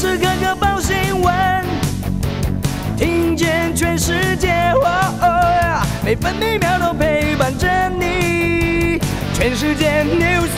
时刻刻报新闻，听见全世界，每分每秒都陪伴着你。全世界 news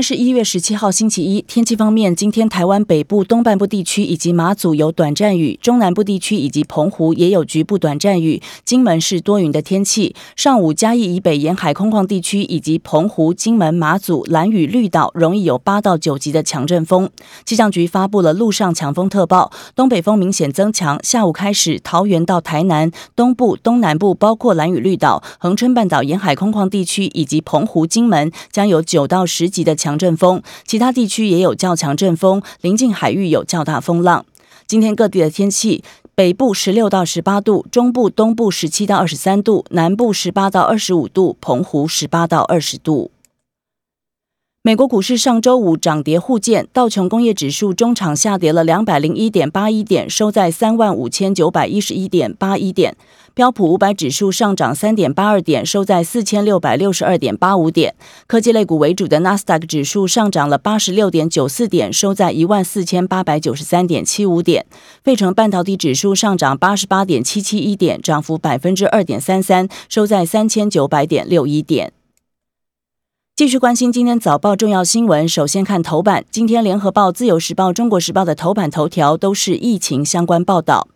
是一月十七号，星期一。天气方面，今天台湾北部、东半部地区以及马祖有短暂雨，中南部地区以及澎湖也有局部短暂雨。金门是多云的天气。上午嘉义以北沿海空旷地区以及澎湖、金门、马祖、蓝屿、绿岛容易有八到九级的强阵风。气象局发布了陆上强风特报，东北风明显增强。下午开始，桃园到台南东部、东南部，包括蓝屿、绿岛、恒春半岛沿海空旷地区以及澎湖、金门，将有九到十级的。强强阵风，其他地区也有较强阵风，临近海域有较大风浪。今天各地的天气：北部十六到十八度，中部、东部十七到二十三度，南部十八到二十五度，澎湖十八到二十度。美国股市上周五涨跌互见，道琼工业指数中场下跌了两百零一点八一点，收在三万五千九百一十一点八一点。标普五百指数上涨三点八二点，收在四千六百六十二点八五点。科技类股为主的纳斯达克指数上涨了八十六点九四点，收在一万四千八百九十三点七五点。费城半导体指数上涨八十八点七七一点，涨幅百分之二点三三，收在三千九百点六一点。继续关心今天早报重要新闻。首先看头版，今天联合报、自由时报、中国时报的头版头条都是疫情相关报道。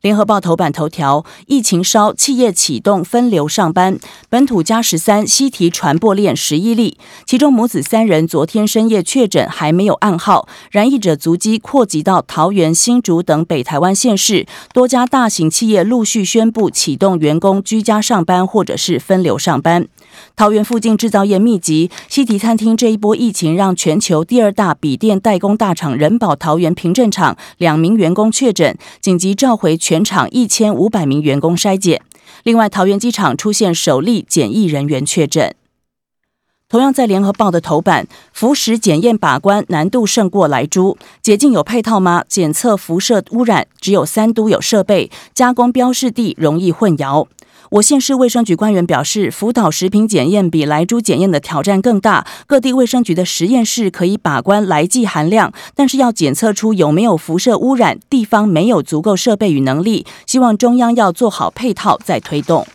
联合报头版头条：疫情烧，企业启动分流上班，本土加十三，西提传播链十一例，其中母子三人昨天深夜确诊，还没有暗号，染疫者足迹扩及到桃园、新竹等北台湾县市，多家大型企业陆续宣布启动员工居家上班或者是分流上班。桃园附近制造业密集，西提餐厅这一波疫情让全球第二大笔电代工大厂人保桃园平镇厂两名员工确诊，紧急召回全场一千五百名员工筛检。另外，桃园机场出现首例检疫人员确诊。同样在联合报的头版，服食检验把关难度胜过来猪，解禁有配套吗？检测辐射污染只有三都有设备，加工标示地容易混淆。我县市卫生局官员表示，福岛食品检验比来猪检验的挑战更大。各地卫生局的实验室可以把关来剂含量，但是要检测出有没有辐射污染，地方没有足够设备与能力。希望中央要做好配套再推动。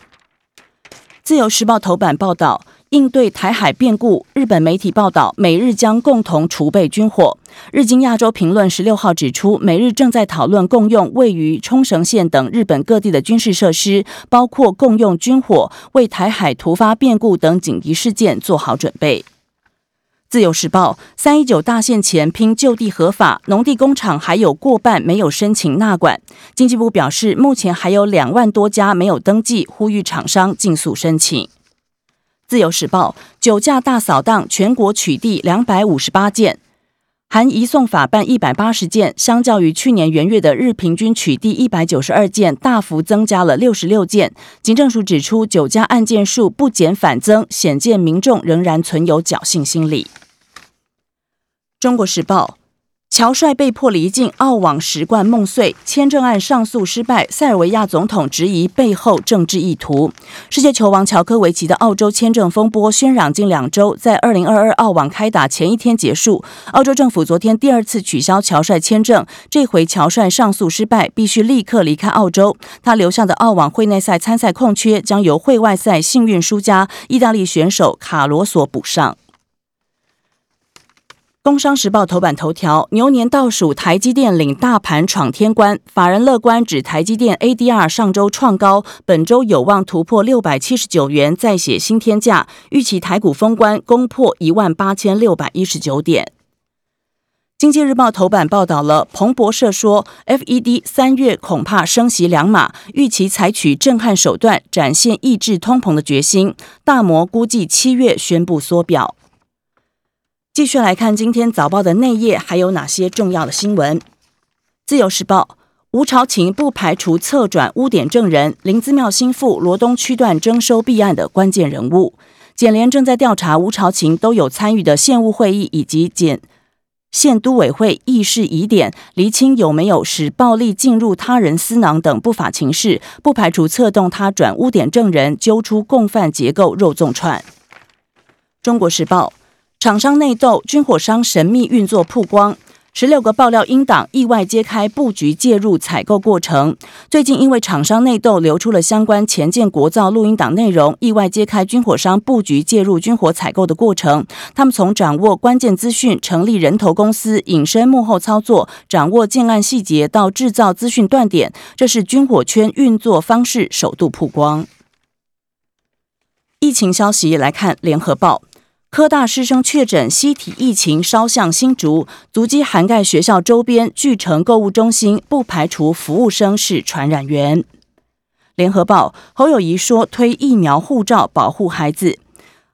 自由时报头版报道。应对台海变故，日本媒体报道，美日将共同储备军火。日经亚洲评论十六号指出，美日正在讨论共用位于冲绳县等日本各地的军事设施，包括共用军火，为台海突发变故等紧急事件做好准备。自由时报三一九大限前拼就地合法，农地工厂还有过半没有申请纳管。经济部表示，目前还有两万多家没有登记，呼吁厂商尽速申请。自由时报酒驾大扫荡，全国取缔两百五十八件，含移送法办一百八十件，相较于去年元月的日平均取缔一百九十二件，大幅增加了六十六件。警政署指出，酒驾案件数不减反增，显见民众仍然存有侥幸心理。中国时报。乔帅被迫离境，澳网十冠梦碎，签证案上诉失败。塞尔维亚总统质疑背后政治意图。世界球王乔科维奇的澳洲签证风波喧嚷近两周，在二零二二澳网开打前一天结束。澳洲政府昨天第二次取消乔帅签证，这回乔帅上诉失败，必须立刻离开澳洲。他留下的澳网会内赛参赛空缺将由会外赛幸运输家意大利选手卡罗索补上。工商时报头版头条：牛年倒数，台积电领大盘闯天关。法人乐观指台积电 ADR 上周创高，本周有望突破六百七十九元，再写新天价。预期台股封关攻破一万八千六百一十九点。经济日报头版报道了彭博社说，FED 三月恐怕升息两码，预期采取震撼手段，展现抑制通膨的决心。大摩估计七月宣布缩表。继续来看今天早报的内页，还有哪些重要的新闻？自由时报，吴朝琴不排除侧转污点证人，林子庙心腹罗东区段征收弊案的关键人物。检联正在调查吴朝琴都有参与的县务会议以及检县都委会议事疑点，厘清有没有使暴力进入他人私囊等不法情事，不排除策动他转污点证人，揪出共犯结构肉粽串。中国时报。厂商内斗，军火商神秘运作曝光。十六个爆料英党意外揭开布局介入采购过程。最近因为厂商内斗流出了相关前建国造录音档内容，意外揭开军火商布局介入军火采购的过程。他们从掌握关键资讯、成立人头公司、隐身幕后操作、掌握建案细节到制造资讯断点，这是军火圈运作方式首度曝光。疫情消息来看，《联合报》。科大师生确诊西体疫情烧向新竹，足迹涵盖学校周边、巨城购物中心，不排除服务生是传染源。联合报侯友谊说推疫苗护照保护孩子。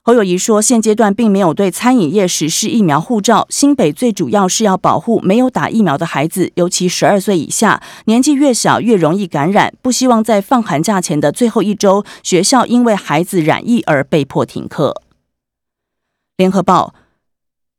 侯友谊说现阶段并没有对餐饮业实施疫苗护照，新北最主要是要保护没有打疫苗的孩子，尤其十二岁以下，年纪越小越容易感染，不希望在放寒假前的最后一周，学校因为孩子染疫而被迫停课。联合报，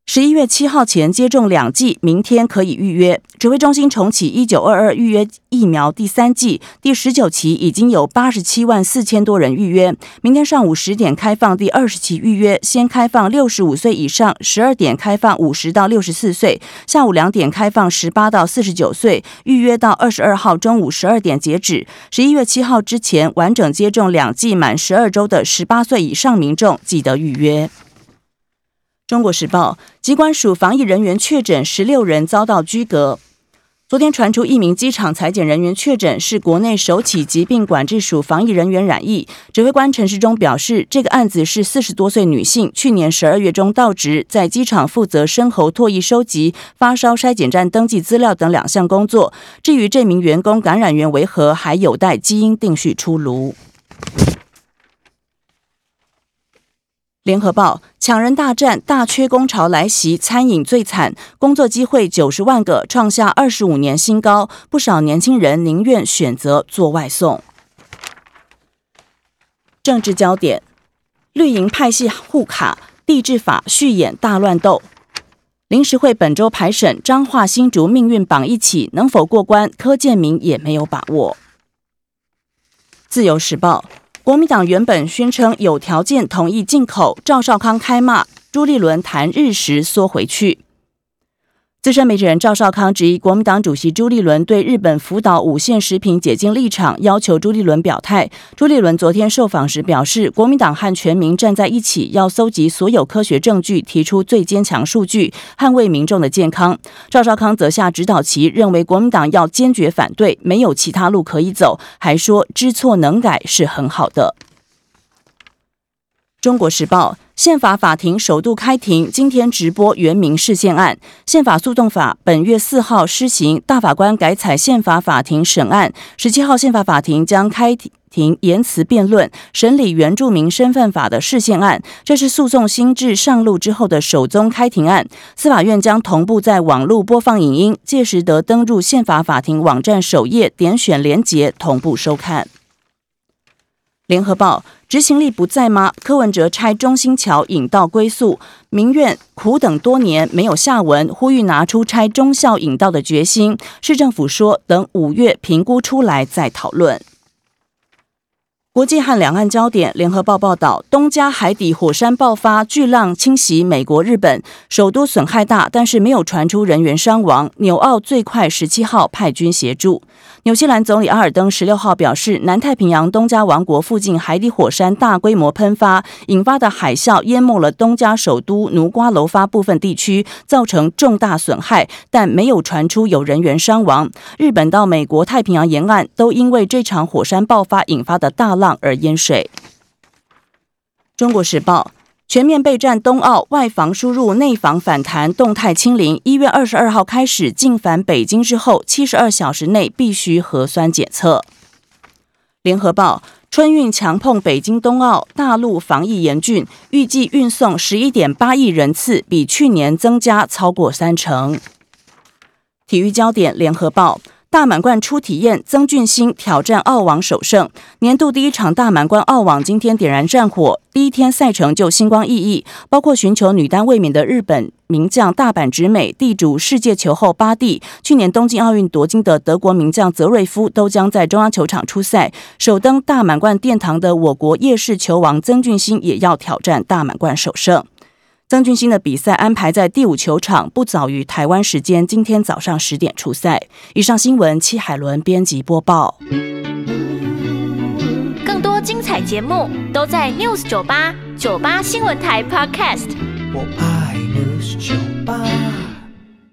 十一月七号前接种两剂，明天可以预约。指挥中心重启一九二二预约疫苗第三剂，第十九期已经有八十七万四千多人预约。明天上午十点开放第二十期预约，先开放六十五岁以上，十二点开放五十到六十四岁，下午两点开放十八到四十九岁。预约到二十二号中午十二点截止。十一月七号之前完整接种两剂满十二周的十八岁以上民众，记得预约。中国时报，机关署防疫人员确诊十六人遭到拘隔。昨天传出一名机场裁剪人员确诊，是国内首起疾病管制署防疫人员染疫。指挥官陈时中表示，这个案子是四十多岁女性，去年十二月中到职，在机场负责生喉唾液收集、发烧筛检站登记资料等两项工作。至于这名员工感染源为何，还有待基因定序出炉。联合报抢人大战，大缺工潮来袭，餐饮最惨，工作机会九十万个，创下二十五年新高。不少年轻人宁愿选择做外送。政治焦点：绿营派系互卡，地质法续演大乱斗。临时会本周排审，彰化新竹命运绑一起，能否过关？柯建明也没有把握。自由时报。国民党原本宣称有条件同意进口，赵少康开骂，朱立伦谈日时缩回去。资深媒体人赵少康质疑国民党主席朱立伦对日本福岛五线食品解禁立场，要求朱立伦表态。朱立伦昨天受访时表示，国民党和全民站在一起，要搜集所有科学证据，提出最坚强数据，捍卫民众的健康。赵少康则下指导其，认为国民党要坚决反对，没有其他路可以走，还说知错能改是很好的。中国时报。宪法法庭首度开庭，今天直播原民事件案。宪法诉讼法本月四号施行，大法官改采宪法法庭审案。十七号宪法法庭将开庭言辞辩论审理原住民身份法的事件案，这是诉讼新制上路之后的首宗开庭案。司法院将同步在网络播放影音，届时得登入宪法法庭网站首页，点选连结同步收看。联合报。执行力不在吗？柯文哲拆中心桥引道归宿，民怨苦等多年没有下文，呼吁拿出拆中校引道的决心。市政府说，等五月评估出来再讨论。国际和两岸焦点，联合报报道，东加海底火山爆发，巨浪侵袭美国、日本，首都损害大，但是没有传出人员伤亡。纽澳最快十七号派军协助。纽西兰总理阿尔登十六号表示，南太平洋东加王国附近海底火山大规模喷发引发的海啸淹没了东加首都努瓜楼发部分地区，造成重大损害，但没有传出有人员伤亡。日本到美国太平洋沿岸都因为这场火山爆发引发的大浪而淹水。中国时报。全面备战冬奥，外防输入，内防反弹，动态清零。一月二十二号开始进返北京之后，七十二小时内必须核酸检测。联合报：春运强碰北京冬奥，大陆防疫严峻，预计运送十一点八亿人次，比去年增加超过三成。体育焦点：联合报。大满贯初体验，曾俊欣挑战澳网首胜。年度第一场大满贯澳网今天点燃战火，第一天赛程就星光熠熠，包括寻求女单卫冕的日本名将大阪直美、地主世界球后巴蒂，去年东京奥运夺金的德国名将泽瑞夫都将在中央球场出赛。首登大满贯殿堂的我国夜市球王曾俊欣也要挑战大满贯首胜。张俊欣的比赛安排在第五球场，不早于台湾时间今天早上十点出赛。以上新闻，戚海伦编辑播报。更多精彩节目都在 News 九八九八新闻台 Podcast。我爱 News 酒吧。